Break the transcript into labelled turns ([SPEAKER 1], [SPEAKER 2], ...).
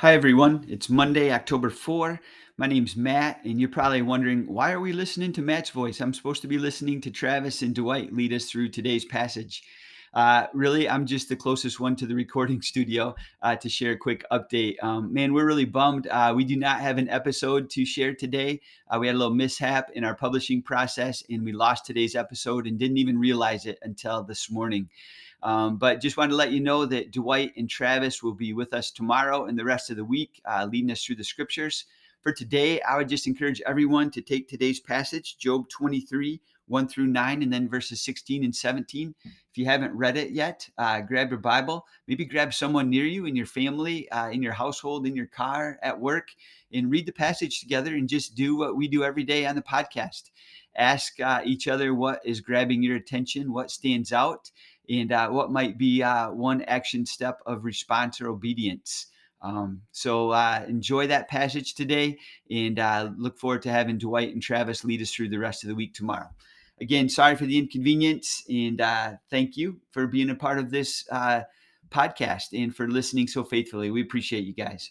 [SPEAKER 1] Hi, everyone. It's Monday, October 4. My name's Matt, and you're probably wondering why are we listening to Matt's voice? I'm supposed to be listening to Travis and Dwight lead us through today's passage. Uh, really, I'm just the closest one to the recording studio uh, to share a quick update. Um, man, we're really bummed. Uh, we do not have an episode to share today. Uh, we had a little mishap in our publishing process, and we lost today's episode and didn't even realize it until this morning. Um, but just wanted to let you know that Dwight and Travis will be with us tomorrow and the rest of the week, uh, leading us through the scriptures. For today, I would just encourage everyone to take today's passage, Job 23, 1 through 9, and then verses 16 and 17. If you haven't read it yet, uh, grab your Bible. Maybe grab someone near you in your family, uh, in your household, in your car, at work, and read the passage together and just do what we do every day on the podcast. Ask uh, each other what is grabbing your attention, what stands out, and uh, what might be uh, one action step of response or obedience. Um, so uh, enjoy that passage today and uh, look forward to having Dwight and Travis lead us through the rest of the week tomorrow. Again, sorry for the inconvenience and uh, thank you for being a part of this uh, podcast and for listening so faithfully. We appreciate you guys.